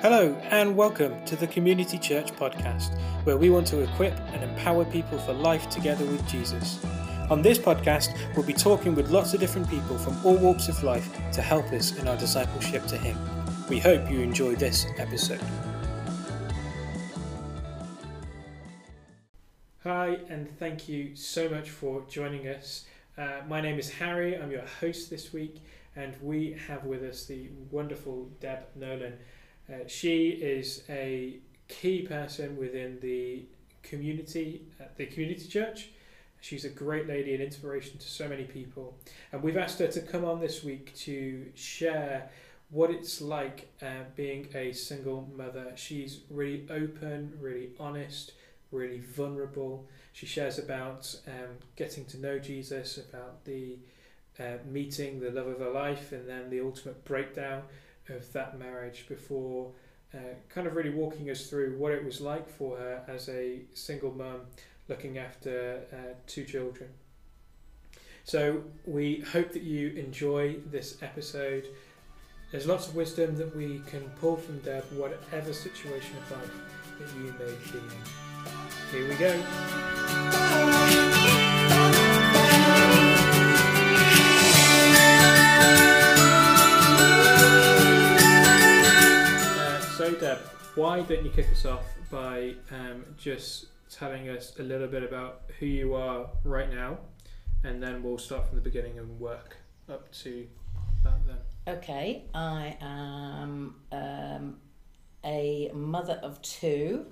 Hello, and welcome to the Community Church podcast, where we want to equip and empower people for life together with Jesus. On this podcast, we'll be talking with lots of different people from all walks of life to help us in our discipleship to Him. We hope you enjoy this episode. Hi, and thank you so much for joining us. Uh, my name is Harry, I'm your host this week, and we have with us the wonderful Deb Nolan. Uh, she is a key person within the community, uh, the community church. She's a great lady and inspiration to so many people. And we've asked her to come on this week to share what it's like uh, being a single mother. She's really open, really honest, really vulnerable. She shares about um, getting to know Jesus, about the uh, meeting the love of her life, and then the ultimate breakdown of that marriage before uh, kind of really walking us through what it was like for her as a single mum looking after uh, two children. So we hope that you enjoy this episode. There's lots of wisdom that we can pull from Deb, whatever situation of life that you may be in. Here we go. Why don't you kick us off by um, just telling us a little bit about who you are right now, and then we'll start from the beginning and work up to that then. Okay, I am um, a mother of two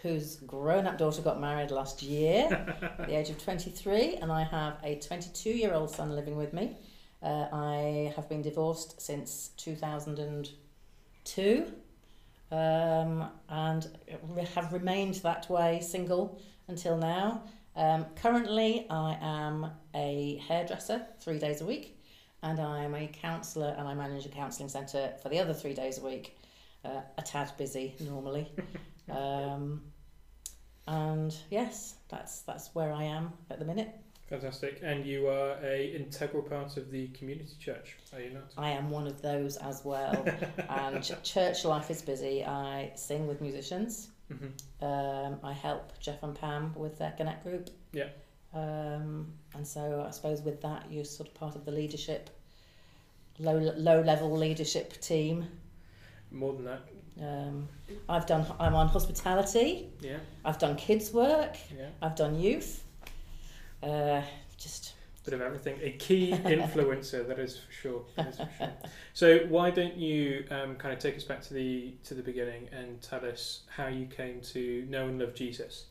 whose grown up daughter got married last year at the age of 23, and I have a 22 year old son living with me. Uh, I have been divorced since 2002 um, and have remained that way single until now. Um, currently, I am a hairdresser three days a week, and I am a counsellor and I manage a counselling centre for the other three days a week. Uh, a tad busy normally. um, and yes, that's that's where I am at the minute. Fantastic. And you are a integral part of the community church, are you not? I am one of those as well. and ch- church life is busy. I sing with musicians. hmm Um, I help Jeff and Pam with their Connect group. Yeah. Um, and so I suppose with that you're sort of part of the leadership, low low level leadership team. More than that, Um, I've done. I'm on hospitality. yeah, I've done kids work. yeah. I've done youth. Uh, just Bit of everything. A key influencer, that is for sure. That is for sure. So why don't you um, kind of take us back to the to the beginning and tell us how you came to know and love Jesus?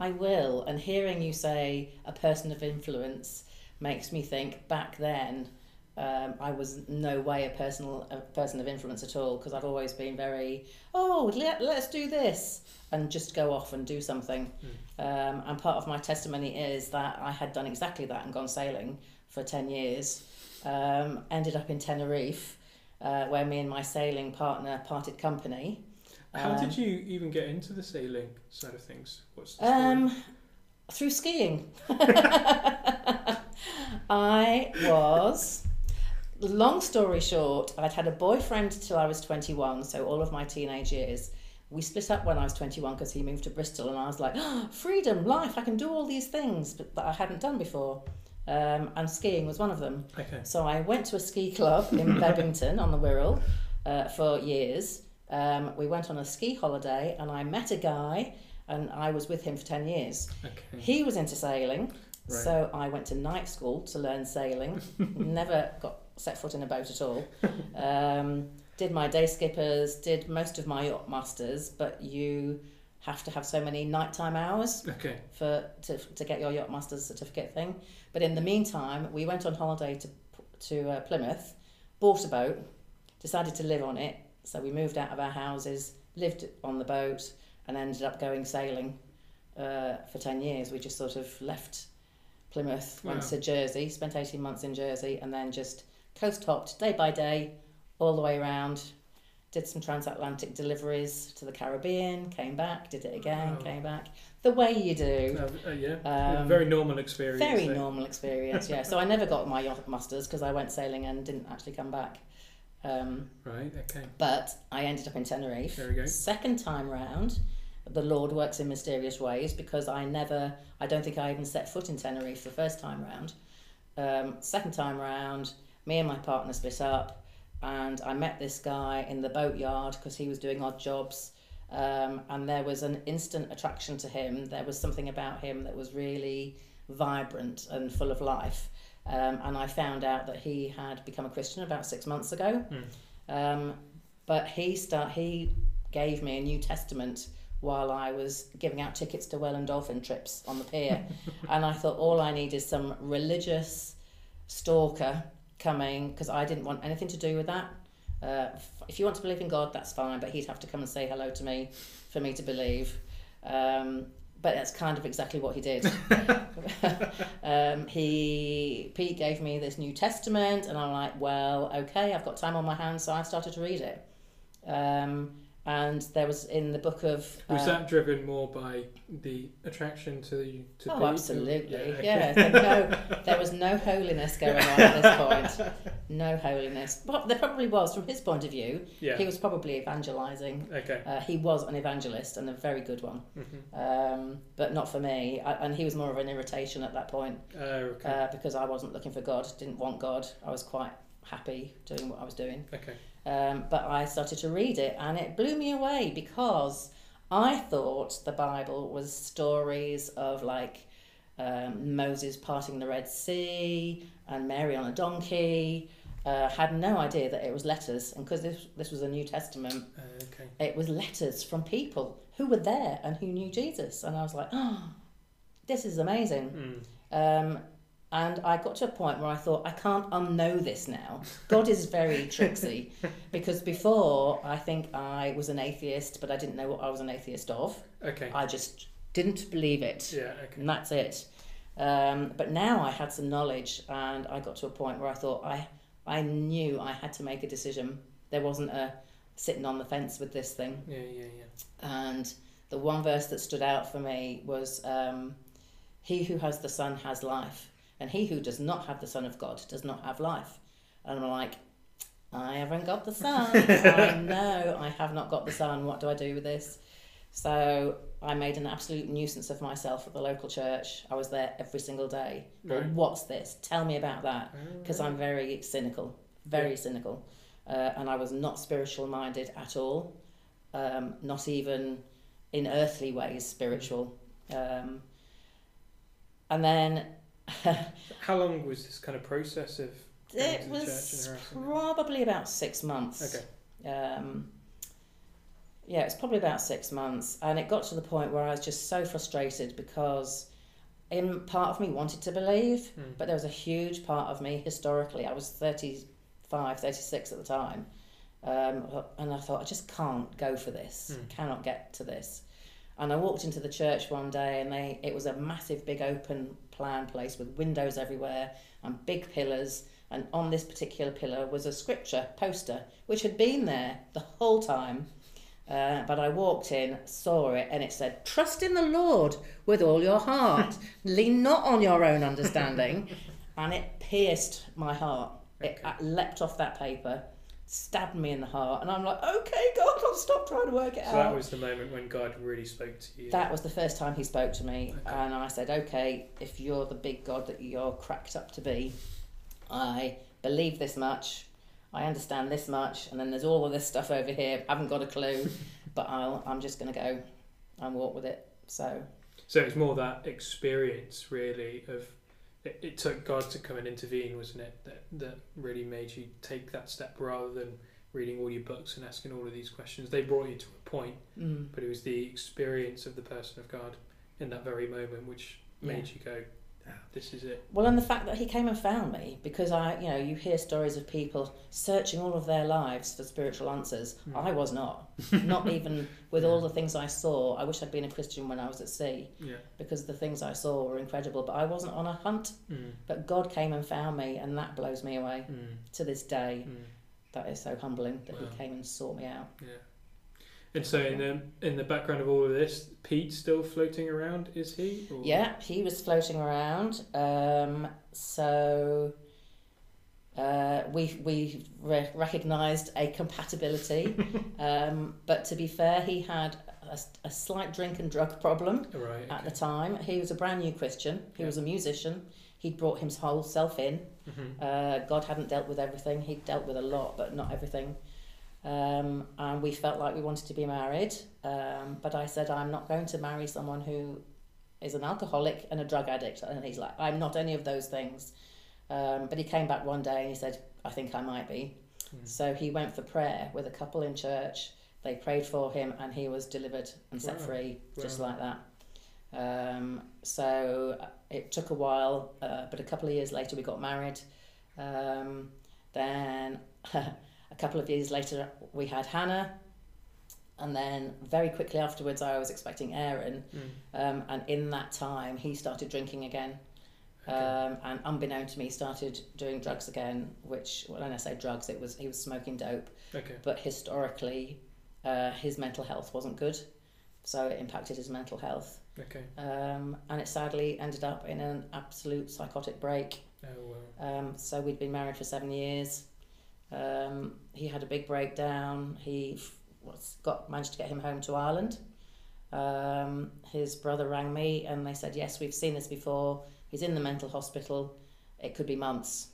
I will. And hearing you say a person of influence makes me think back then um, I was no way a personal a person of influence at all because I've always been very oh let, let's do this and just go off and do something. Um, and part of my testimony is that I had done exactly that and gone sailing for ten years. Um, ended up in Tenerife, uh, where me and my sailing partner parted company. How Um, did you even get into the sailing side of things? What's the? Um, through skiing. I was, long story short, I'd had a boyfriend till I was 21, so all of my teenage years. We split up when I was 21 because he moved to Bristol, and I was like, oh, freedom, life, I can do all these things but that I hadn't done before. Um, and skiing was one of them. okay. So I went to a ski club in Bebington on the Wirral uh, for years. Um, we went on a ski holiday, and I met a guy, and I was with him for 10 years. Okay. He was into sailing, Right. so I went to night school to learn sailing. Never got set foot in a boat at all. Um, did my day skippers, did most of my yacht masters, but you have to have so many nighttime hours Okay. for to, to get your yacht master's certificate thing. But in the meantime, we went on holiday to to uh, Plymouth, bought a boat, decided to live on it. So we moved out of our houses, lived on the boat, and ended up going sailing uh, for ten years. We just sort of left Plymouth, went to Jersey, spent eighteen months in Jersey, and then just coast hopped day by day, all the way around. Did some transatlantic deliveries to the Caribbean, came back, did it again, Wow. came back. The way you do. Uh, uh, yeah. Um, very normal experience. Very there. normal experience, yeah. So I never got my yacht masters because I went sailing and didn't actually come back. Um, Right. Okay. but I ended up in Tenerife. There we go. Second time round, the Lord works in mysterious ways because I never, I don't think I even set foot in Tenerife the first time round. Um, second time round, me and my partner split up, and I met this guy in the boatyard because he was doing odd jobs. Um, and there was an instant attraction to him. There was something about him that was really vibrant and full of life. Um, and I found out that he had become a Christian about six months ago. Um, but he start he gave me a New Testament while I was giving out tickets to Welland Dolphin trips on the pier, and I thought all I need is some religious stalker coming because I didn't want anything to do with that. Uh, if you want to believe in God, that's fine, but he'd have to come and say hello to me for me to believe. Um, but that's kind of exactly what he did. um, he Pete gave me this New Testament, and I'm like, well, okay, I've got time on my hands, so I started to read it. Um, and there was in the book of Was uh, that driven more by the attraction to the to Oh, absolutely. okay. Yeah. there, no, there was no holiness going on at this point. No holiness. But there probably was, from his point of view. Yeah. He was probably evangelizing. Okay. Uh, he was an evangelist and a very good one, hmm um, but not for me. I, and he was more of an irritation at that point Oh, okay. uh, because I wasn't looking for God, didn't want God. I was quite happy doing what I was doing. okay. Um, but I started to read it and it blew me away because I thought the Bible was stories of like um, Moses parting the Red Sea and Mary on a donkey. Uh, had no idea that it was letters, and because this this was a New Testament, Uh, okay. it was letters from people who were there and who knew Jesus, and I was like, oh, this is amazing. Mm. Um, and I got to a point where I thought, I can't unknow this now. God is very tricksy because before I think I was an atheist, but I didn't know what I was an atheist of. Okay. I just didn't believe it. Yeah. Okay. And that's it. Um, but now I had some knowledge and I got to a point where I thought I, I knew I had to make a decision. There wasn't a sitting on the fence with this thing. Yeah. Yeah. Yeah. And the one verse that stood out for me was um, He who has the Son has life, and he who does not have the Son of God does not have life. And I'm like, I haven't got the Son. I know I have not got the Son. What do I do with this? So I made an absolute nuisance of myself at the local church. I was there every single day. Right. What's this? Tell me about that Oh, because. I'm very cynical, very Yeah. cynical, uh, and I was not spiritual minded at all, um, not even in earthly ways spiritual. Um, and then How long was this kind of process of? going it to the church was and harassing them? probably about six months. Okay. Um, yeah, it's probably about six months, and it got to the point where I was just so frustrated because, in part of me wanted to believe, Mm. but there was a huge part of me historically. I was 35, 36 at the time, um, and I thought I just can't go for this. Mm. Cannot get to this. And I walked into the church one day, and they it was a massive, big open plan place with windows everywhere and big pillars. And on this particular pillar was a scripture poster, which had been there the whole time. Uh, but I walked in, saw it, and it said, Trust in the Lord with all your heart. Lean not on your own understanding. and it pierced my heart. It Okay. uh, leapt off that paper, stabbed me in the heart. And I'm like, Okay, God, I'll stop trying to work it So out. that was the moment when God really spoke to you. That was the first time he spoke to me, Okay. and I said, "Okay, if you're the big god that you're cracked up to be, I believe this much, I understand this much, and then there's all of this stuff over here. I haven't got a clue, but I'll, I'm just going to go and walk with it." So So it's more that experience, really, of it, it took God to come and intervene, wasn't it? That that really made you take that step rather than reading all your books and asking all of these questions. They brought you to a point, mm, but it was the experience of the person of God in that very moment which made Yeah. you go, "This is it." well, and the fact that he came and found me, because I, you know, you hear stories of people searching all of their lives for spiritual answers. Mm. I was not, not even with all the things I saw. I wish I'd been a Christian when I was at sea. Yeah. because the things I saw were incredible, but I wasn't on a hunt. Mm. But God came and found me, and that blows me away Mm. to this day. Mm. That is so humbling that Wow. He came and sought me out. Yeah. And so in the in the background of all of this, Pete's still floating around, is he? Or? Yeah, he was floating around. Um, so Uh, we we re- recognised a compatibility, um, but to be fair, he had a, a slight drink and drug problem Right. at Okay. the time. He was a brand new Christian. He Yeah. was a musician. He'd brought his whole self in. Mhm. Uh, God hadn't dealt with everything. He'd dealt with a lot, but not everything. Um, and we felt like we wanted to be married. Um, but I said, I'm not going to marry someone who is an alcoholic and a drug addict. And he's like, I'm not any of those things. Um, but he came back one day and he said, I think I might be. Mm. So he went for prayer with a couple in church. They prayed for him and he was delivered and set Wow. free just Wow. like that. Um, so uh, it took a while, uh, but a couple of years later we got married. Um, then a couple of years later we had Hannah. And then very quickly afterwards I was expecting Aaron. Mm. Um, and in that time he started drinking again. Okay. Um, and unbeknown to me, started doing drugs again. Which, when I say drugs, it was he was smoking dope. okay. But historically, uh, his mental health wasn't good, so it impacted his mental health. Okay. Um, and it sadly ended up in an absolute psychotic break. Oh well. Um, so we'd been married for seven years. Um, he had a big breakdown. He was, got managed to get him home to Ireland. Um, his brother rang me and they said, "Yes, we've seen this before. He's in the mental hospital. It could be months."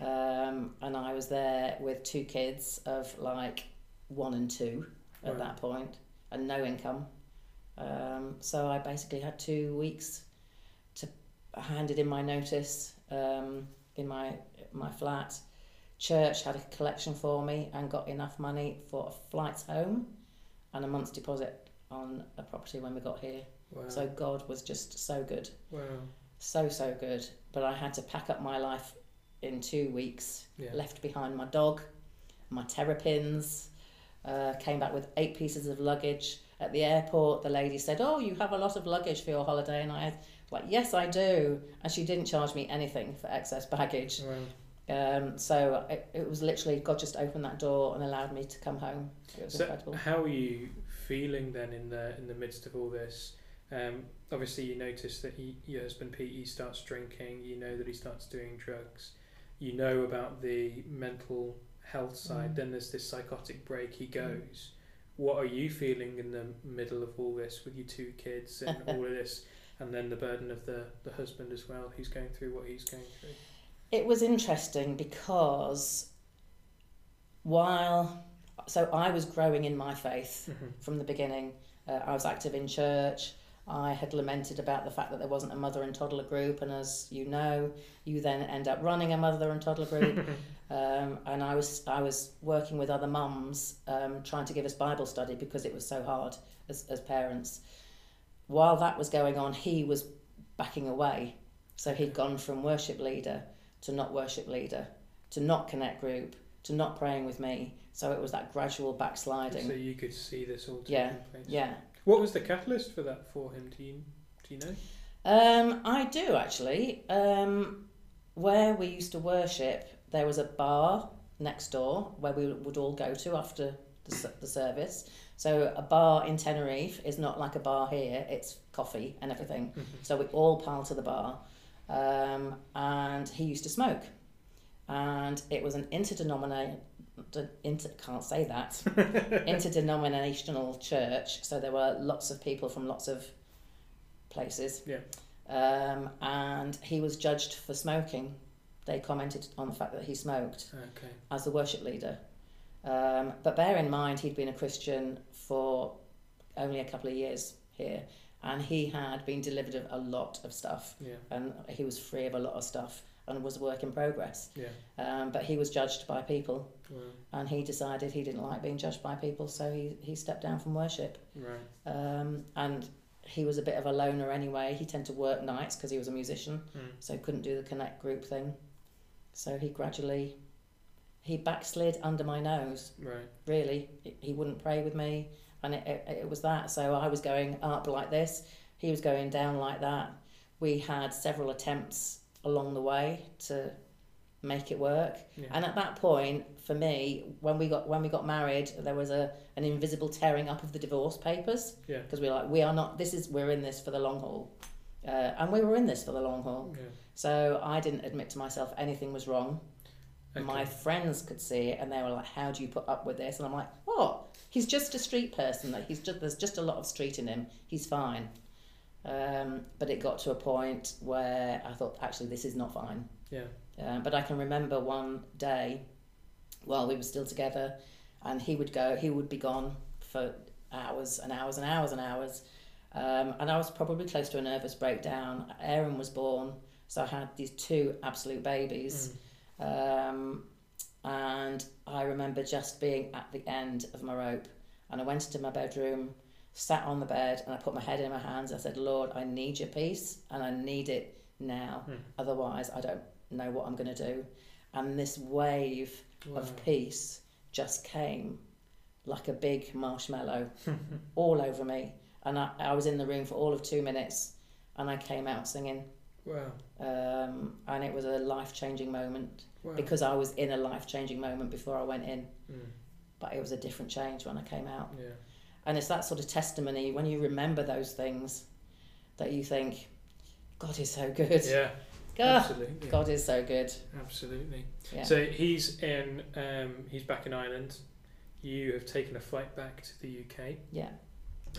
Um, and I was there with two kids of like one and two at Wow. that point, and no income. Um, so I basically had two weeks to I handed in my notice um, in my my flat. Church had a collection for me and got enough money for a flight home and a month's deposit on a property when we got here. Wow. So God was just so good wow. so so good but i had to pack up my life in two weeks Yeah. left behind my dog my terrapins uh, came back with eight pieces of luggage at the airport the lady said oh you have a lot of luggage for your holiday and i was like yes i do and she didn't charge me anything for excess baggage Wow. Um, so it, it was literally god just opened that door and allowed me to come home it was So incredible how are you feeling then in the in the midst of all this? Um, obviously, you notice that he, your husband Pete he starts drinking. You know that he starts doing drugs. You know about the mental health side. Mm. Then there's this psychotic break. He goes. What are you feeling in the middle of all this with your two kids and all of this, and then the burden of the the husband as well, who's going through what he's going through? It was interesting because while so I was growing in my faith Mhm. from the beginning. Uh, I was active in church. I had lamented about the fact that there wasn't a mother and toddler group, and as you know, you then end up running a mother and toddler group. um, and I was I was working with other mums, um, trying to give us Bible study because it was so hard as as parents. While that was going on, he was backing away. So he'd gone from worship leader to not worship leader, to not connect group, to not praying with me. So it was that gradual backsliding. So you could see this all taking Yeah, place. yeah. What was the catalyst for that for him? Do you do you know? Um, I do actually. Um, where we used to worship, there was a bar next door where we would all go to after the, the service. So a bar in Tenerife is not like a bar here; it's coffee and everything. Mhm. So we all pile to the bar, um, and he used to smoke, and it was an interdenominational. Inter, can't say that interdenominational church. So there were lots of people from lots of places. Yeah. Um, and he was judged for smoking. They commented on the fact that he smoked Okay. as the worship leader. Um, but bear in mind, he'd been a Christian for only a couple of years here, and he had been delivered of a lot of stuff, Yeah. and he was free of a lot of stuff and was a work in progress. Yeah. Um, but he was judged by people, and he decided he didn't like being judged by people, so he, he stepped down from worship. right. Um, and he was a bit of a loner anyway. He tended to work nights because he was a musician, Mm. so couldn't do the connect group thing. So he gradually he backslid under my nose. Right. Really, he wouldn't pray with me, and it, it, it was that. So I was going up like this, he was going down like that. We had several attempts along the way to make it work. Yeah. And at that point, for me, when we got when we got married, there was a an invisible tearing up of the divorce papers yeah. because we're like, we are not. This is we're in this for the long haul, uh, and we were in this for the long haul. Yeah. So I didn't admit to myself anything was wrong. Okay. My friends could see it and they were like, How do you put up with this? And I'm like, What? He's just a street person. Like he's just there's just a lot of street in him. He's fine. Um, but it got to a point where I thought, actually, this is not fine. Yeah. Um, but I can remember one day while we were still together, and he would go, he would be gone for hours and hours and hours and hours. Um, and I was probably close to a nervous breakdown. Aaron was born, so I had these two absolute babies. Um, and I remember just being at the end of my rope. And I went into my bedroom, sat on the bed, and I put my head in my hands. I said, Lord, I need your peace, and I need it now. Hmm. Otherwise, I don't know what I'm going to do. And this wave Wow. of peace just came like a big marshmallow all over me. And I, I was in the room for all of two minutes, and I came out singing. Wow. Um, and it was a life changing moment Wow. because I was in a life changing moment before I went in. Mm. But it was a different change when I came out. Yeah. And it's that sort of testimony when you remember those things that you think, God is so good. Yeah. God, Absolutely. God is so good. Absolutely. Yeah. So he's in. Um, he's back in Ireland. You have taken a flight back to the UK, yeah.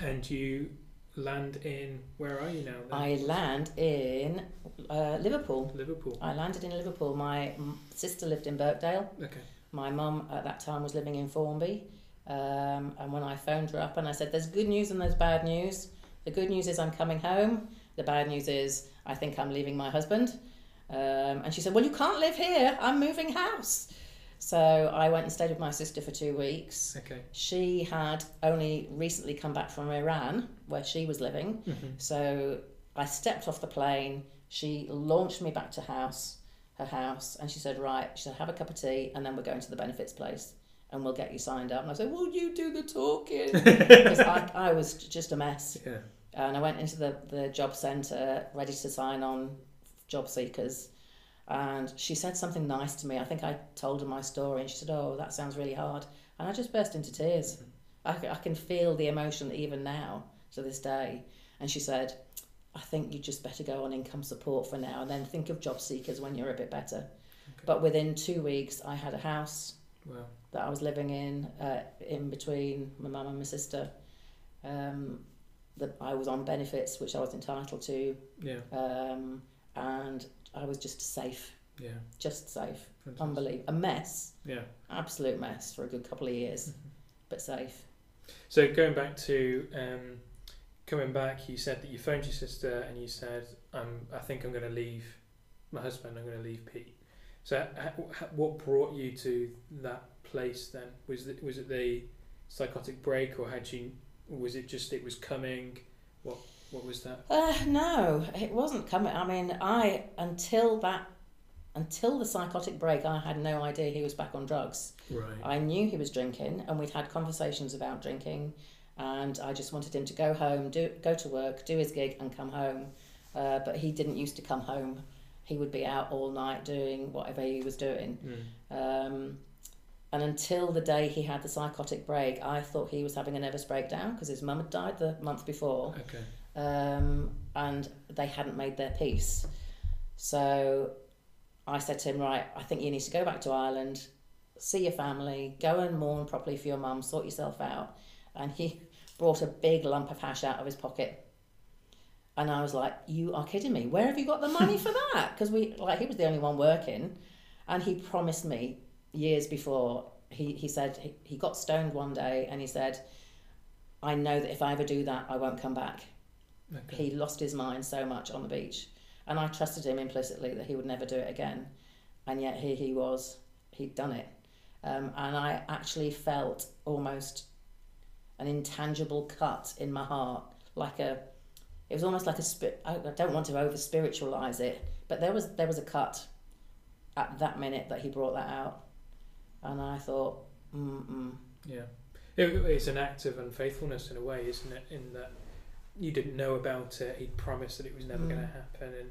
and you land in. Where are you now? Then? I land in uh, Liverpool. Liverpool. I landed in Liverpool. My m- sister lived in Birkdale. Okay. My mum at that time was living in Formby. Um, and when I phoned her up and I said, There's good news and there's bad news. The good news is I'm coming home. The bad news is I think I'm leaving my husband. Um, and she said, Well, you can't live here. I'm moving house. So I went and stayed with my sister for two weeks. Okay. She had only recently come back from Iran, where she was living. Mm-hmm. So I stepped off the plane. She launched me back to house, her house, and she said, "Right," she said, "Have a cup of tea, and then we're going to the benefits place, and we'll get you signed up." And I said, "Will you do the talking?" Because I, I was just a mess, Yeah. and I went into the the job centre ready to sign on job seekers. And she said something nice to me. I think I told her my story, and she said, "Oh, that sounds really hard." And I just burst into tears. I, I can feel the emotion even now to this day. And she said, I think you just better go on income support for now and then think of job seekers when you're a bit better. But within two weeks, I had a house Wow. that I was living in, uh, in between my mum and my sister. Um, that I was on benefits, which I was entitled to, Yeah. um, and I was just safe, Yeah. just safe. Fantastic. Unbelievable. A mess, Yeah. absolute mess for a good couple of years, but safe. So going back to um, coming back, you said that you phoned your sister and you said, "I'm. I think I'm going to leave my husband. I'm going to leave Pete." So ha- ha- what brought you to that place then? Was it was it the psychotic break, or had you? Was it just it was coming? What what was that? Uh, no, it wasn't coming. I mean, I until that, until the psychotic break, I had no idea he was back on drugs. Right. I knew he was drinking, and we'd had conversations about drinking, and I just wanted him to go home, do go to work, do his gig, and come home. Uh, but he didn't used to come home. He would be out all night doing whatever he was doing. Mm. Um, and until the day he had the psychotic break, I thought he was having a nervous breakdown because his mum had died the month before Okay. Um, and they hadn't made their peace. So I said to him, Right, I think you need to go back to Ireland, see your family, go and mourn properly for your mum, sort yourself out. And he brought a big lump of hash out of his pocket. And I was like, You are kidding me. Where have you got the money for that? Because we like he was the only one working. And he promised me years before, he, he said he, he got stoned one day and he said, I know that if I ever do that, I won't come back Okay. he lost his mind so much on the beach and i trusted him implicitly that he would never do it again and yet here he was he'd done it um, and i actually felt almost an intangible cut in my heart like a it was almost like a spi- i don't want to over spiritualize it but there was there was a cut at that minute that he brought that out and i thought mm Yeah. It, it's an act of unfaithfulness in a way, isn't it? In that you didn't know about it, he'd promised that it was never Mm. going to happen, and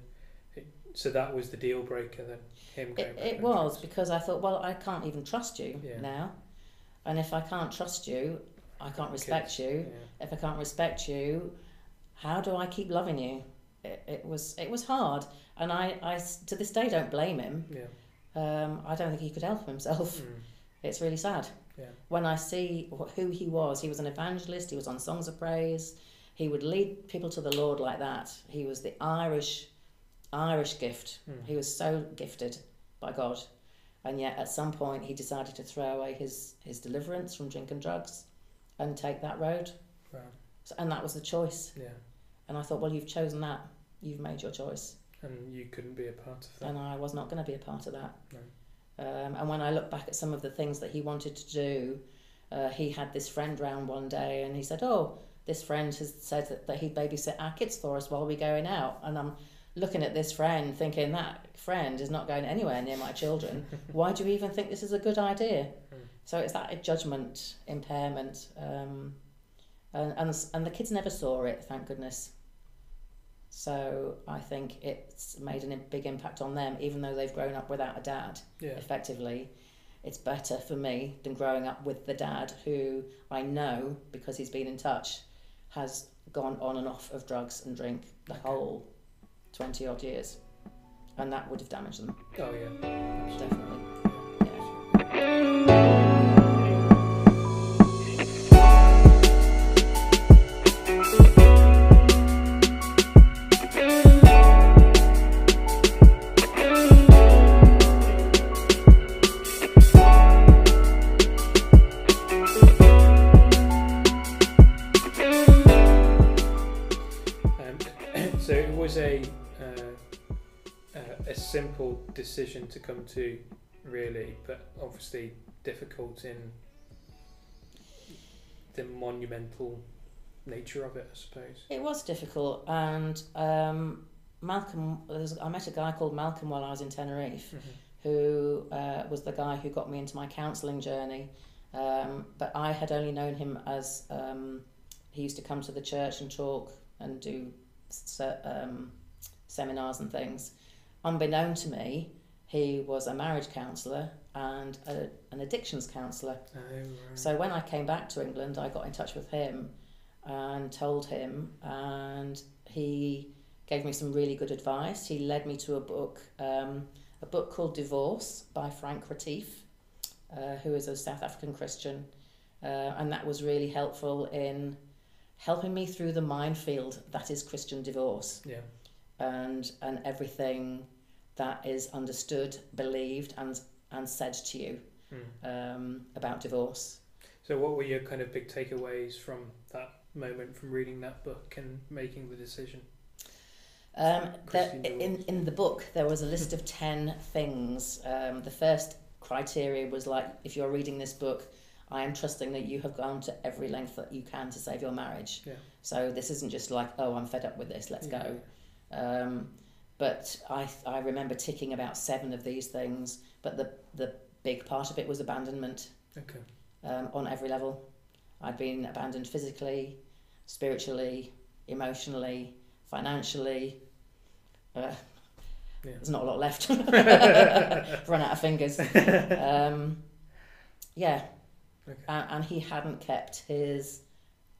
it, so that was the deal breaker. Then him going. It, it was drugs. because I thought, well, I can't even trust you Yeah. now, and if I can't trust you, I can't respect you. Yeah. If I can't respect you, how do I keep loving you? It, it was it was hard, and I, I to this day don't blame him. Yeah. um, I don't think he could help himself. Mm. It's really sad. Yeah. When I see who he was, he was an evangelist, he was on Songs of Praise, he would lead people to the Lord like that. He was the Irish, Irish gift. Mm. He was so gifted by God. And yet at some point he decided to throw away his, his deliverance from drink and drugs and take that road. Wow. So, and that was the choice. Yeah. And I thought, well, you've chosen that. You've made your choice. And you couldn't be a part of that. And I was not going to be a part of that. No. Um, and when I look back at some of the things that he wanted to do, uh, he had this friend round one day and he said, Oh, this friend has said that, that he'd babysit our kids for us while we're going out. And I'm looking at this friend thinking, That friend is not going anywhere near my children. Why do you even think this is a good idea? Mm. So it's that judgment, impairment. Um, and, and, and the kids never saw it, thank goodness. So I think it's made a big impact on them, even though they've grown up without a dad Yeah. effectively. It's better for me than growing up with the dad who I know, because he's been in touch, has gone on and off of drugs and drink the Okay. whole 20 odd years. And that would have damaged them, Oh yeah. definitely. Yeah. Decision to come to, really, but obviously difficult in the monumental nature of it, I suppose. It was difficult, and um, Malcolm, I met a guy called Malcolm while I was in Tenerife. who uh, was the guy who got me into my counselling journey. Um, but I had only known him as um, he used to come to the church and talk and do se- um, seminars and things. Unbeknown to me, he was a marriage counsellor and a, an addictions counsellor. Oh, right. So when I came back to England, I got in touch with him and told him, and he gave me some really good advice. He led me to a book, um, a book called Divorce by Frank Retief, uh, who is a South African Christian, uh, and that was really helpful in helping me through the minefield that is Christian divorce yeah. and and everything that is understood, believed, and and said to you Mm. um, about divorce. So, what were your kind of big takeaways from that moment, from reading that book and making the decision? Um, there, in, in the book, there was a list of 10 things. Um, the first criteria was like, if you're reading this book, I am trusting that you have gone to every length that you can to save your marriage. Yeah. So this isn't just like, oh, I'm fed up with this, let's Yeah. go. Um, but I, I remember ticking about seven of these things, but the, the big part of it was abandonment Okay. um, on every level. I'd been abandoned physically, spiritually, emotionally, financially. Uh, Yeah. There's not a lot left. Run out of fingers. Um, yeah, Okay. and, and he hadn't kept his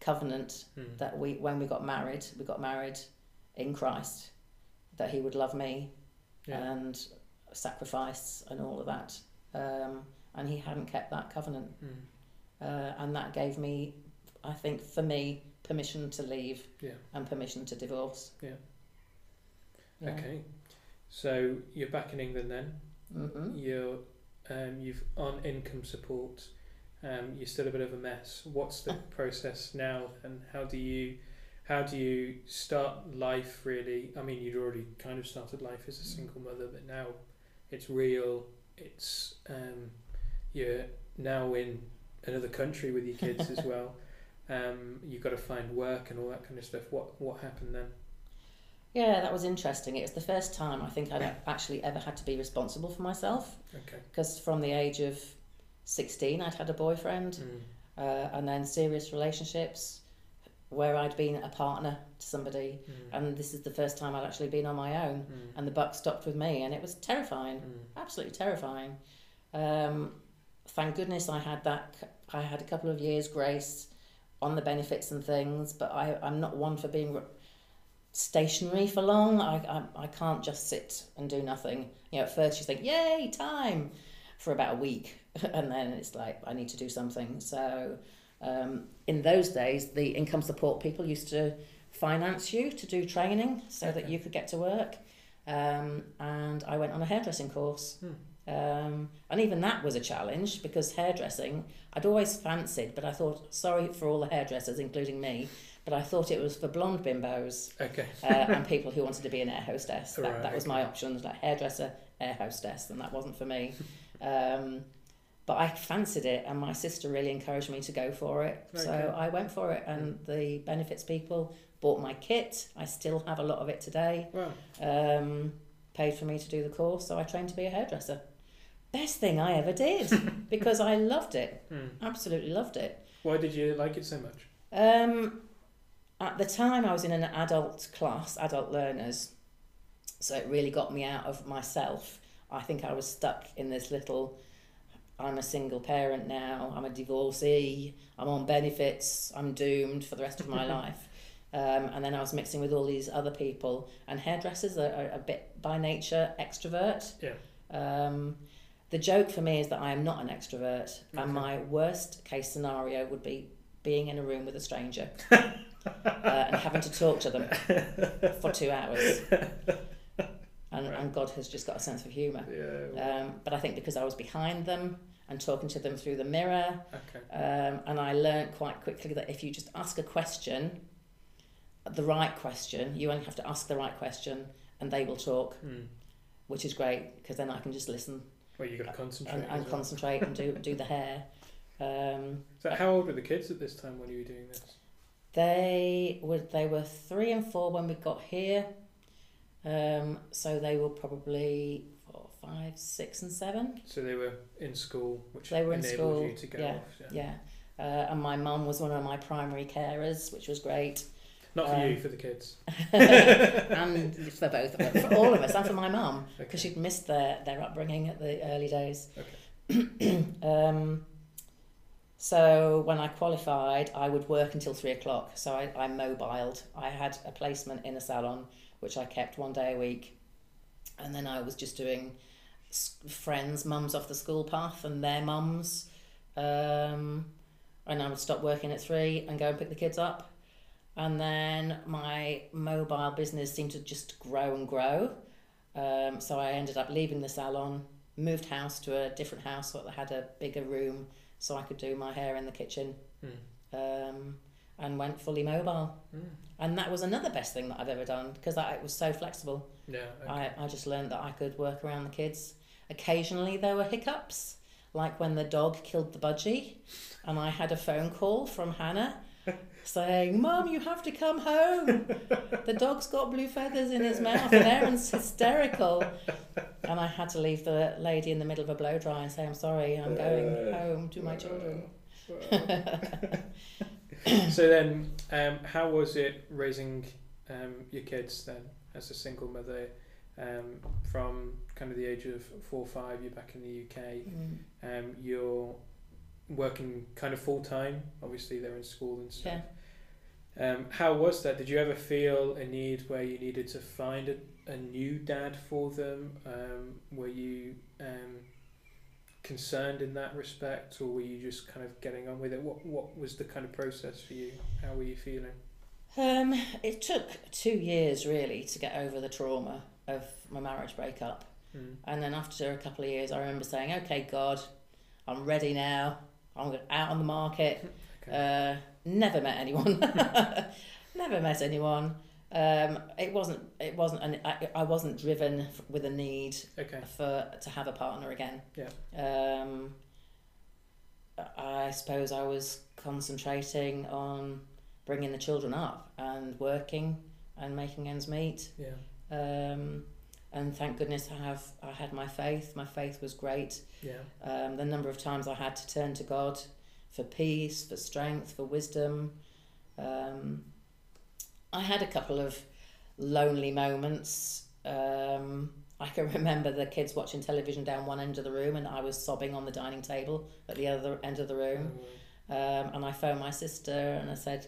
covenant Mm. that we, when we got married, we got married in Christ, that he would love me Yeah. and sacrifice and all of that. Um, and he hadn't kept that covenant. Mm. uh, and that gave me, I think, for me, permission to leave Yeah. and permission to divorce. Yeah. Yeah. Okay. So you're back in England then. hmm You're um, you've on income support. Um, you're still a bit of a mess. What's the process now, and how do you how do you start life? Really, I mean, you'd already kind of started life as a single mother, but now it's real. It's um, you're now in another country with your kids as well. Um, you've got to find work and all that kind of stuff. What what happened then? Yeah, that was interesting. It was the first time I think I'd actually ever had to be responsible for myself Okay. because from the age of 16, I'd had a boyfriend Mm. uh, and then serious relationships where I'd been a partner to somebody. Mm. And this is the first time I'd actually been on my own. Mm. And the buck stopped with me, and it was terrifying. Mm. absolutely terrifying. Um, thank goodness I had that. I had a couple of years grace on the benefits and things, but I, I'm not one for being re- stationary for long. I, I, I can't just sit and do nothing. You know, at first you think, yay, time, for about a week. And then it's like, I need to do something. So um, in those days, the income support people used to finance you to do training so okay. that you could get to work. Um, and I went on a hairdressing course. Hmm. Um, and even that was a challenge because hairdressing, I'd always fancied, but I thought, sorry for all the hairdressers, including me, but I thought it was for blonde bimbos okay. uh, and people who wanted to be an air hostess. That, right, that was okay. my options, like hairdresser, air hostess, and that wasn't for me. Um, but I fancied it, and my sister really encouraged me to go for it. Okay. So I went for it, and the benefits people bought my kit. I still have a lot of it today. Wow. Um, paid for me to do the course, so I trained to be a hairdresser. Best thing I ever did because I loved it. Mm. Absolutely loved it. Why did you like it so much? Um, at the time I was in an adult class, adult learners, so it really got me out of myself. I think I was stuck in this little I'm a single parent now, I'm a divorcee, I'm on benefits, I'm doomed for the rest of my life. Um, and then I was mixing with all these other people, and hairdressers are, are a bit by nature extrovert. Yeah. Um, the joke for me is that I am not an extrovert, okay. and my worst case scenario would be being in a room with a stranger. uh, and having to talk to them for two hours. And, right. and God has just got a sense of humour. Yeah. Um, but I think because I was behind them and talking to them through the mirror, okay. um, and I learned quite quickly that if you just ask a question, the right question, you only have to ask the right question, and they will talk, mm. which is great because then I can just listen. Well, you got to concentrate and, and well. concentrate and do do the hair. Um, so, how old were the kids at this time when you were doing this? They were they were three and four when we got here. Um, so they were probably four, five, six, and seven. So they were in school, which they were in school. you to go yeah, off. Yeah, yeah. Uh, and my mum was one of my primary carers, which was great. Not for um, you, for the kids. and for both of us, for all of us, and for my mum, because okay. she'd missed their, their upbringing at the early days. Okay. um, so when I qualified, I would work until three o'clock. So I, I mobiled. I had a placement in a salon, which I kept one day a week. And then I was just doing friends, mums off the school path and their mums. Um, and I would stop working at three and go and pick the kids up. And then my mobile business seemed to just grow and grow. Um, so I ended up leaving the salon, moved house to a different house that had a bigger room so I could do my hair in the kitchen. Mm. Um, and went fully mobile. Mm. And that was another best thing that I've ever done because it was so flexible. Yeah. Okay. I, I just learned that I could work around the kids. Occasionally there were hiccups, like when the dog killed the budgie, and I had a phone call from Hannah saying, Mum, you have to come home. The dog's got blue feathers in his mouth and Aaron's hysterical. And I had to leave the lady in the middle of a blow dry and say, I'm sorry, I'm going home to my children. so then, um, how was it raising um, your kids then as a single mother? Um, from kind of the age of four or five, you're back in the UK. Mm. Um, you're working kind of full time. Obviously, they're in school and stuff. Yeah. Um, how was that? Did you ever feel a need where you needed to find a, a new dad for them? Um, were you um, concerned in that respect, or were you just kind of getting on with it? What What was the kind of process for you? How were you feeling? Um, it took two years really to get over the trauma of my marriage breakup, mm. and then after a couple of years, I remember saying, "Okay, God, I'm ready now. I'm out on the market." Okay. Uh, never met anyone. never met anyone. Um, it wasn't. It wasn't. An, I, I wasn't driven with a need okay. for to have a partner again. Yeah. Um, I suppose I was concentrating on bringing the children up and working and making ends meet. Yeah. Um, and thank goodness I have I had my faith. My faith was great. Yeah. Um, the number of times I had to turn to God for peace, for strength, for wisdom. Um, I had a couple of lonely moments. Um, I can remember the kids watching television down one end of the room, and I was sobbing on the dining table at the other end of the room. Oh, um, and I phoned my sister and I said,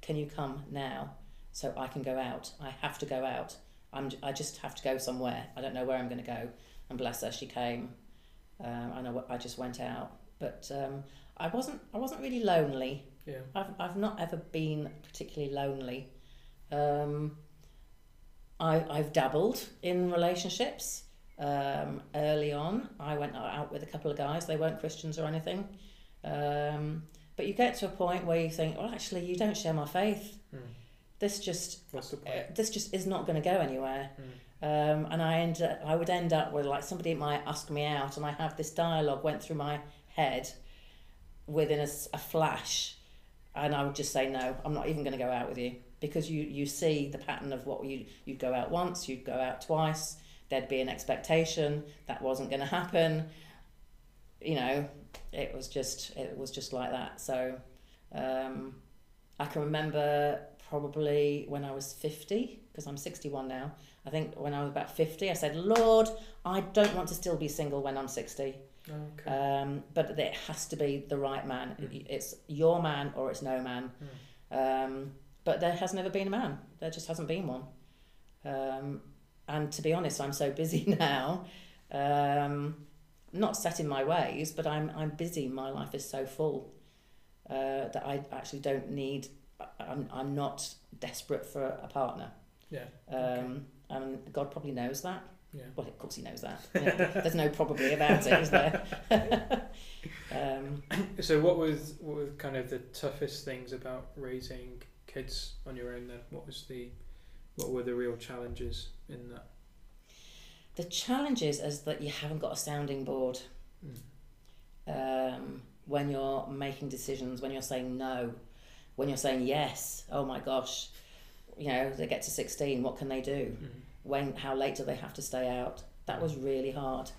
"Can you come now?" so I can go out. I have to go out. I'm, I just have to go somewhere. I don't know where I'm going to go. And bless her, she came. Um, I know I just went out, but um, I wasn't. I wasn't really lonely. Yeah. I've I've not ever been particularly lonely. Um, I I've dabbled in relationships. Um, early on, I went out with a couple of guys. They weren't Christians or anything. Um, but you get to a point where you think, well, actually, you don't share my faith. Mm. This just uh, this just is not going to go anywhere. Mm. Um, and I end up, I would end up with like somebody might ask me out, and I have this dialogue went through my head within a flash, and I would just say no, I'm not even going to go out with you because you you see the pattern of what you you'd go out once, you'd go out twice, there'd be an expectation that wasn't going to happen. You know, it was just it was just like that. So um, I can remember probably when I was 50 because I'm 61 now. I think when I was about 50, I said, Lord, I don't want to still be single when I'm 60. Okay. Um, but it has to be the right man. Mm. It's your man or it's no man. Um, but there has never been a man. There just hasn't been one. Um, and to be honest, I'm so busy now. Um, not set in my ways, but I'm I'm busy. My life is so full uh, that I actually don't need. I'm I'm not desperate for a partner. yeah. Um, And God probably knows that. Yeah. Well, of course he knows that. Yeah, There's no probably about it, is there? um, So what was what were kind of the toughest things about raising kids on your own then? What was the what were the real challenges in that? the challenges is, that you haven't got a sounding board Mm. um, when you're making decisions, when you're saying no, when you're saying yes. Oh my gosh, you know they get to sixteen. What can they do? Mm. When? How late do they have to stay out? That was really hard.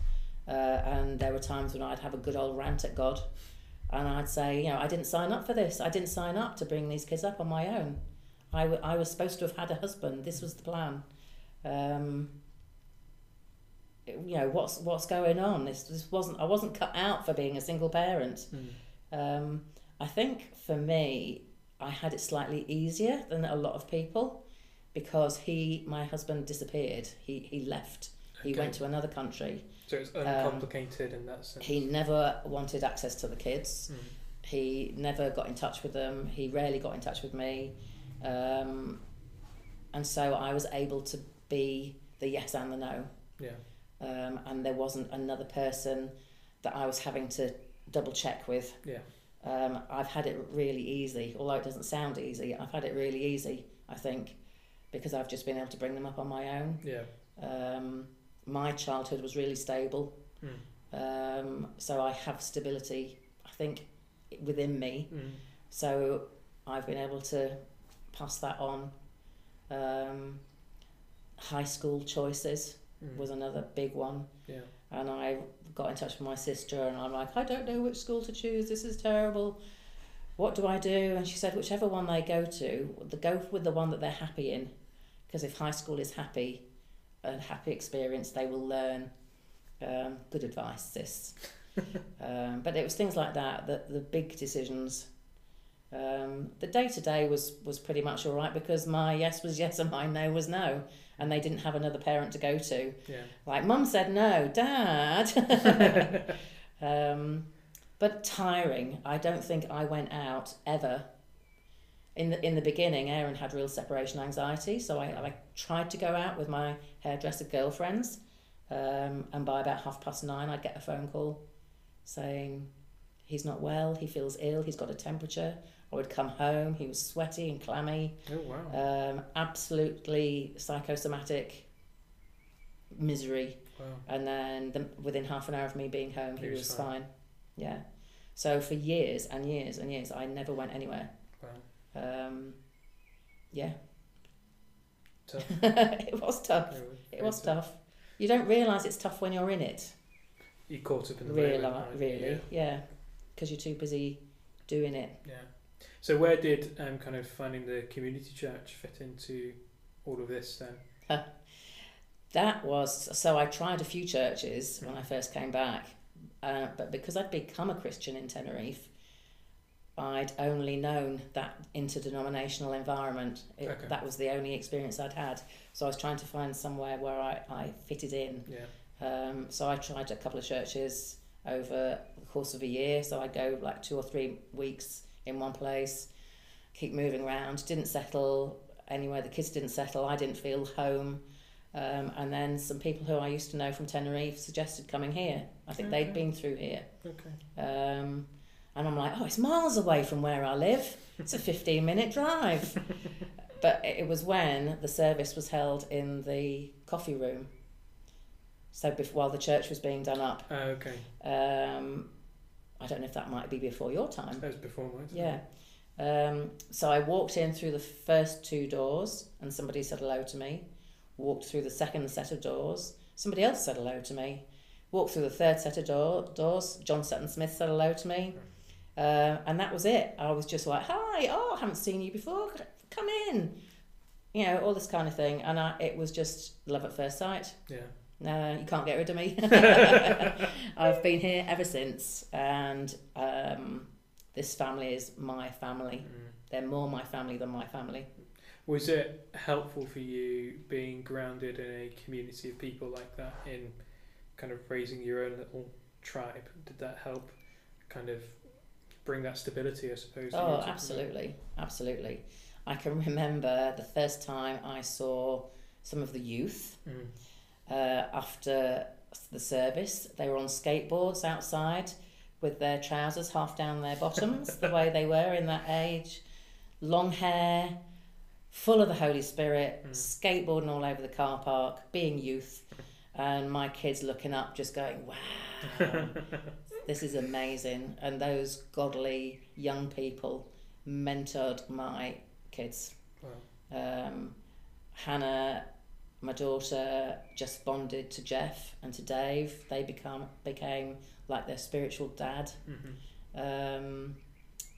Uh, and there were times when I'd have a good old rant at God, and I'd say, you know, I didn't sign up for this. I didn't sign up to bring these kids up on my own. I, w- I was supposed to have had a husband. This was the plan. Um, you know what's what's going on. This this wasn't I wasn't cut out for being a single parent. Mm. Um, I think for me, I had it slightly easier than a lot of people because he, my husband, disappeared. He he left. He went to another country. So it's uncomplicated in that sense. He never wanted access to the kids. Mm. He never got in touch with them. He rarely got in touch with me. Um, and so I was able to be the yes and the no. Yeah. Um, and there wasn't another person that I was having to double check with. Yeah. Um, I've had it really easy, although it doesn't sound easy. I've had it really easy, I think, because I've just been able to bring them up on my own. Yeah. Um, my childhood was really stable, Mm. um, so I have stability, I think, within me. Mm. So I've been able to pass that on. Um, high school choices Mm. was another big one. Yeah. And I got in touch with my sister, and I'm like, I don't know which school to choose. This is terrible. What do I do? And she said, whichever one they go to, the go with the one that they're happy in, because if high school is happy, a happy experience, they will learn. Um, good advice, sis. um, but it was things like that, that the big decisions. Um, the day to day was was pretty much all right because my yes was yes and my no was no, and they didn't have another parent to go to. Yeah. Like mum said no, dad. um, but tiring. I don't think I went out ever. In the in the beginning, Aaron had real separation anxiety, so I, I tried to go out with my hairdresser girlfriends, um, and by about half past nine, I'd get a phone call saying he's not well, he feels ill, he's got a temperature. I would come home, he was sweaty and clammy, Oh wow. um, absolutely psychosomatic misery wow. and then the, within half an hour of me being home he, He was was, fine. fine. yeah so for years and years and years i never went anywhere. Um, yeah. Tough. it was tough. It was tough. you don't realise it's tough when you're in it. You caught up in the really moment, aren't really yeah. because you're too busy doing it. Yeah. So where did um, kind of finding the community church fit into all of this then? That was so. I tried a few churches when I first came back, uh, but because I'd become a Christian in Tenerife, I'd only known that interdenominational environment. It, Okay. That was the only experience I'd had. So I was trying to find somewhere where I, I fitted in. Yeah. Um, so I tried a couple of churches over the course of a year. So I'd go like two or three weeks in one place, keep moving around, didn't settle anywhere. The kids didn't settle. I didn't feel home. Um, and then some people who I used to know from Tenerife suggested coming here. I think Okay. they'd been through here. Okay. Um, and I'm like, oh, it's miles away from where I live. It's a 15 minute drive. but it was when the service was held in the coffee room. So before, while the church was being done up, Uh, okay. um, I don't know if that might be before your time. That was before mine. Yeah. Um, so I walked in through the first two doors and somebody said hello to me. Walked through the second set of doors. Somebody else said hello to me. Walked through the third set of door, doors. John Sutton Smith said hello to me. Uh, and that was it. I was just like, hi, oh, I haven't seen you before. Come in. You know, all this kind of thing. And I, it was just love at first sight. Yeah. No, you can't get rid of me. I've been here ever since, and um, this family is my family. Mm. They're more my family than my family. Was it helpful for you being grounded in a community of people like that in kind of raising your own little tribe? Did that help kind of bring that stability, I suppose? that you were Oh, absolutely, absolutely. I can remember the first time I saw some of the youth Mm. uh, after the service. They were on skateboards outside with their trousers half down their bottoms, the way they were in that age. Long hair, full of the Holy Spirit, Mm. skateboarding all over the car park, being youth. And my kids looking up, just going, wow, this is amazing. And those godly young people mentored my kids. Wow. Um, Hannah, my daughter, just bonded to Jeff and to Dave. They become became like their spiritual dad. Mhm. Um,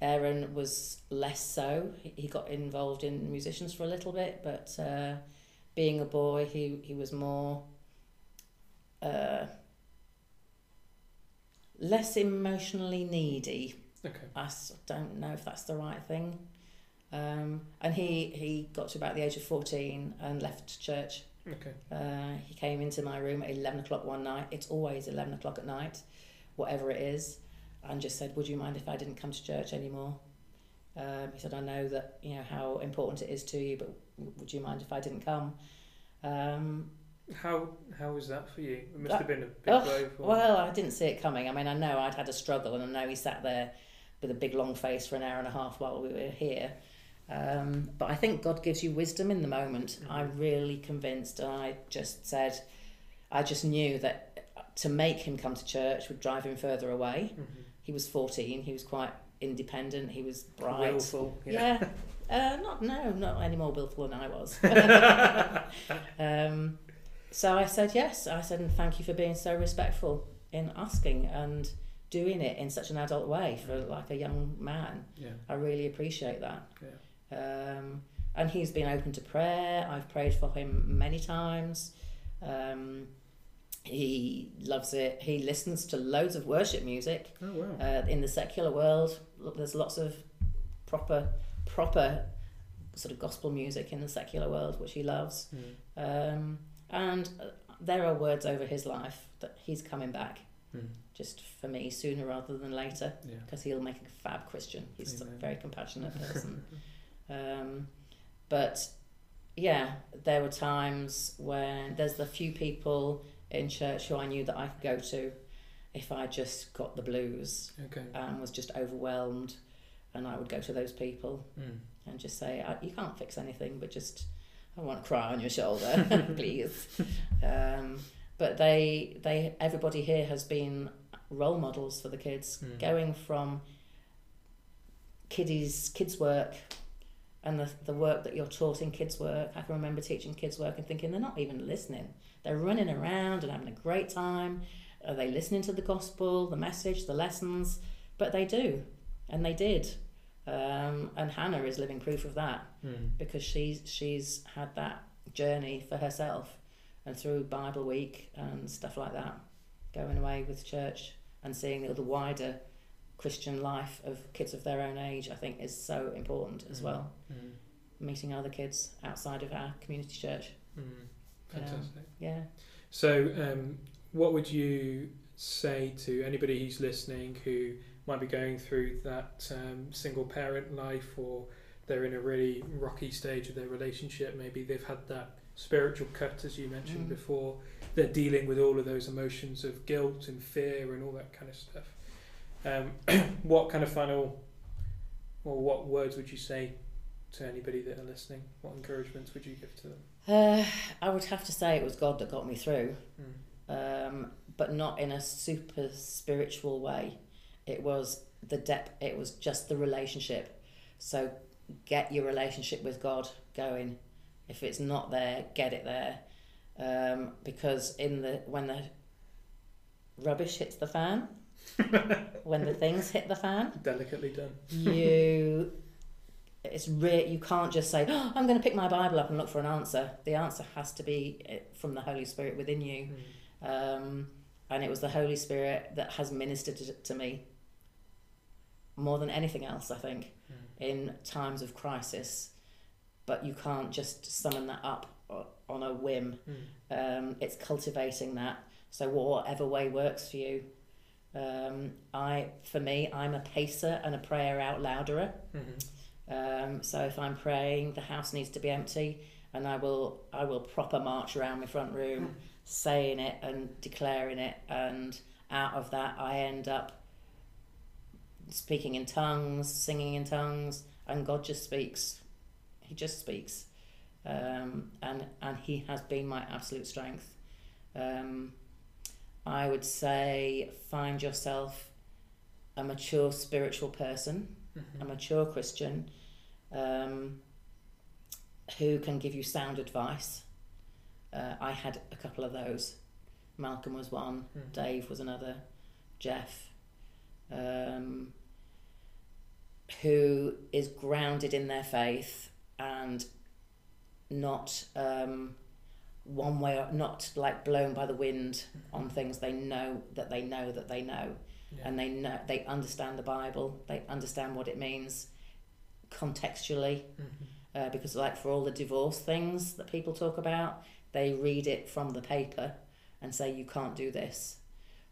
Aaron was less so. He, he got involved in musicians for a little bit, but uh, being a boy, he, he was more uh, less emotionally needy. Okay. I don't know if that's the right thing. Um, and he, he got to about the age of 14 and left church. Okay. Uh, he came into my room at 11 o'clock one night. It's always 11 o'clock at night, whatever it is, and just said, Would you mind if I didn't come to church anymore? Um, he said, I know that, you know, how important it is to you, but would you mind if I didn't come? Um, How how was that for you? It must Uh, have been a big oh, blow. For Well, I didn't see it coming. I mean, I know I'd had a struggle, and I know he sat there with a big long face for an hour and a half while we were here. Um, but I think God gives you wisdom in the moment. Mhm. I'm really convinced, and I just said, I just knew that to make him come to church would drive him further away. Mhm. He was 14. He was quite independent. He was bright. Willful. Yeah. Uh, not no, not any more willful than I was. um, so I said yes. I said, and thank you for being so respectful in asking and doing it in such an adult way for like a young man. yeah. I really appreciate that. Yeah. Um, and he's been open to prayer. I've prayed for him many times. Um, he loves it. He listens to loads of worship music Oh wow. uh, in the secular world. There's lots of proper, proper sort of gospel music in the secular world, which he loves. Mm. Um, and there are words over his life that he's coming back, Mm. just for me, sooner rather than later, Yeah. because he'll make a fab Christian. He's a very compassionate person. um, but yeah, there were times when there's the few people in church who I knew that I could go to if I just got the blues Okay. and was just overwhelmed, and I would go to those people Mm. and just say, I, "You can't fix anything, but just I want to cry on your shoulder, please." Um, but they, they, everybody here has been role models for the kids, Mm. going from kiddies, kids work, and the the work that you're taught in kids work. I can remember teaching kids work and thinking they're not even listening. They're running around and having a great time. Are they listening to the gospel, the message, the lessons? But they do, and they did. Um, and Hannah is living proof of that Mm. because she's she's had that journey for herself, and through Bible Week and stuff like that, going away with church and seeing the, wider Christian life of kids of their own age, I think, is so important as Mm. well. Mm. Meeting other kids outside of our community church. Mm. Fantastic. Yeah. So, um, what would you say to anybody who's listening who might be going through that um, single parent life or they're in a really rocky stage of their relationship? Maybe they've had that spiritual cut, as you mentioned Mm. before. They're dealing with all of those emotions of guilt and fear and all that kind of stuff. Um, what kind of final, or what words would you say to anybody that are listening? What encouragements would you give to them? Uh, I would have to say it was God that got me through. Mm. um, but not in a super spiritual way. It was the depth. It was just the relationship. So get your relationship with God going. If it's not there, get it there, um, because in the when the rubbish hits the fan, when the things hit the fan, Delicately done. you it's re- you can't just say oh, i'm going to pick my bible up and look for an answer the answer has to be eh, from the holy spirit within you Mm. um, and it was the Holy Spirit that has ministered to, to me more than anything else, I think, Mm. in times of crisis. But you can't just summon that up on a whim. Mm. Um, it's cultivating that. So whatever way works for you. Um, I, for me, I'm a pacer and a prayer out louderer. Mhm. Um, so if I'm praying, the house needs to be empty, and I will I will proper march around my front room, saying it and declaring it, and out of that I end up speaking in tongues, singing in tongues, and God just speaks. He just speaks, um, and and He has been my absolute strength. Um, I would say find yourself a mature spiritual person Mhm. a mature Christian um, who can give you sound advice. Uh, I had a couple of those. Malcolm was one, Mm. Dave was another, Jeff, um, who is grounded in their faith and not um, one way or not like blown by the wind on things they know that they know that they know Yeah. and they know they understand the Bible. They understand what it means contextually, Mhm. uh, because like for all the divorce things that people talk about, they read it from the paper and say you can't do this.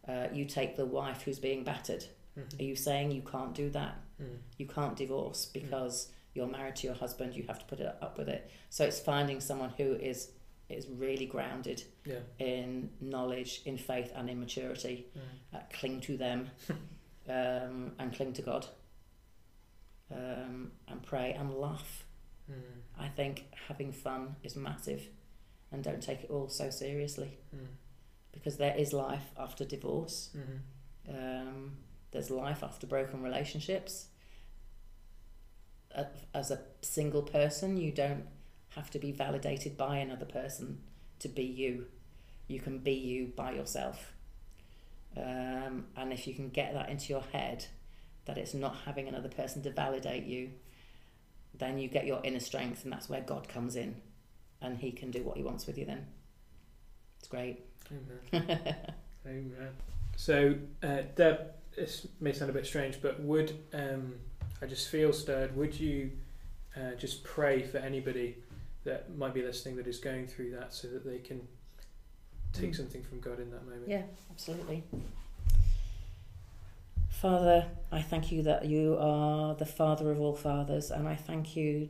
Uh, you take the wife who's being battered. Mhm. Are you saying you can't do that? Mm. You can't divorce because you're married to your husband. You have to put it up with it. So it's finding someone who is is really grounded Yeah. in knowledge, in faith, and in maturity Mm. uh, cling to them um, and cling to God um, and pray and laugh. Mm. I think having fun is massive and don't take it all so seriously Mm. because there is life after divorce, Mhm. um, there's life after broken relationships. As a single person, you don't have to be validated by another person to be you. You can be you by yourself. Um, and if you can get that into your head, that it's not having another person to validate you, then you get your inner strength, and that's where God comes in, and He can do what He wants with you. Then it's great. Amen. Amen. So, uh, Deb, this may sound a bit strange, but would um, I just feel stirred? Would you uh, just pray for anybody that might be listening that is going through that, so that they can take Mm. something from God in that moment? Yeah, absolutely. Father, I thank you that you are the Father of all fathers, and I thank you,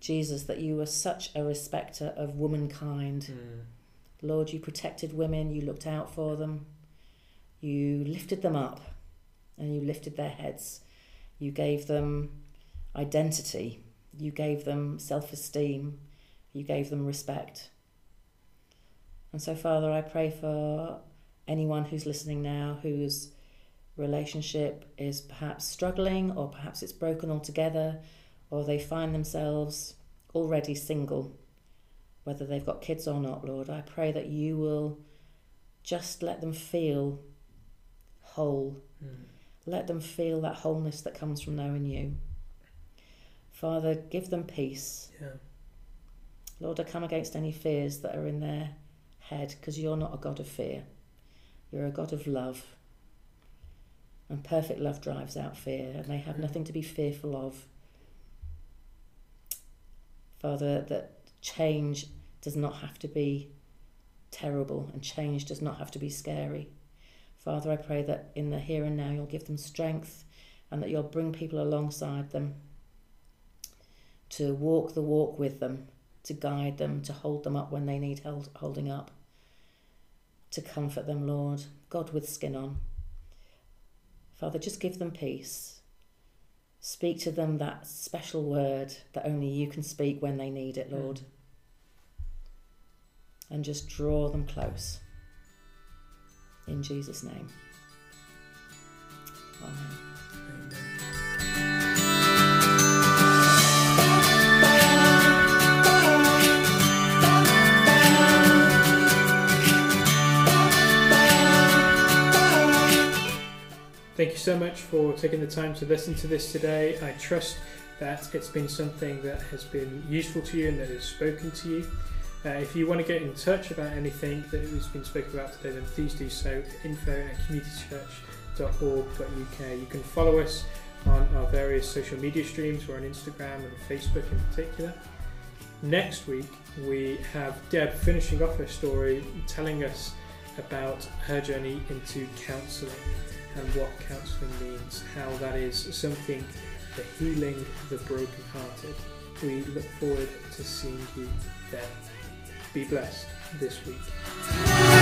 Jesus, that you were such a respecter of womankind. Mm. Lord, you protected women, you looked out for them, you lifted them up, and you lifted their heads. You gave them identity, you gave them self esteem, you gave them respect. And so, Father, I pray for anyone who's listening now whose relationship is perhaps struggling, or perhaps it's broken altogether, or they find themselves already single whether they've got kids or not, Lord. I pray that you will just let them feel whole. Mm. Let them feel that wholeness that comes from knowing you. Father, give them peace. Yeah. Lord, I come against any fears that are in their head because you're not a God of fear. You're a God of love. And perfect love drives out fear, and they have nothing to be fearful of. Father, that change does not have to be terrible, and change does not have to be scary. Father, I pray that in the here and now you'll give them strength and that you'll bring people alongside them to walk the walk with them, to guide them, to hold them up when they need hold, holding up, to comfort them, Lord. God with skin on. Father, just give them peace. Speak to them that special word that only you can speak when they need it, Lord. And just draw them close. In Jesus' name. Amen. Thank you so much for taking the time to listen to this today. I trust that it's been something that has been useful to you and that has spoken to you. Uh, if you want to get in touch about anything that has been spoken about today, then please do so. Info at communitychurch.org.uk. You can follow us on our various social media streams. We're on Instagram and Facebook in particular. Next week, we have Deb finishing off her story, telling us about her journey into counselling and what counselling means, how that is something for healing the brokenhearted. We look forward to seeing you there. Be blessed this week.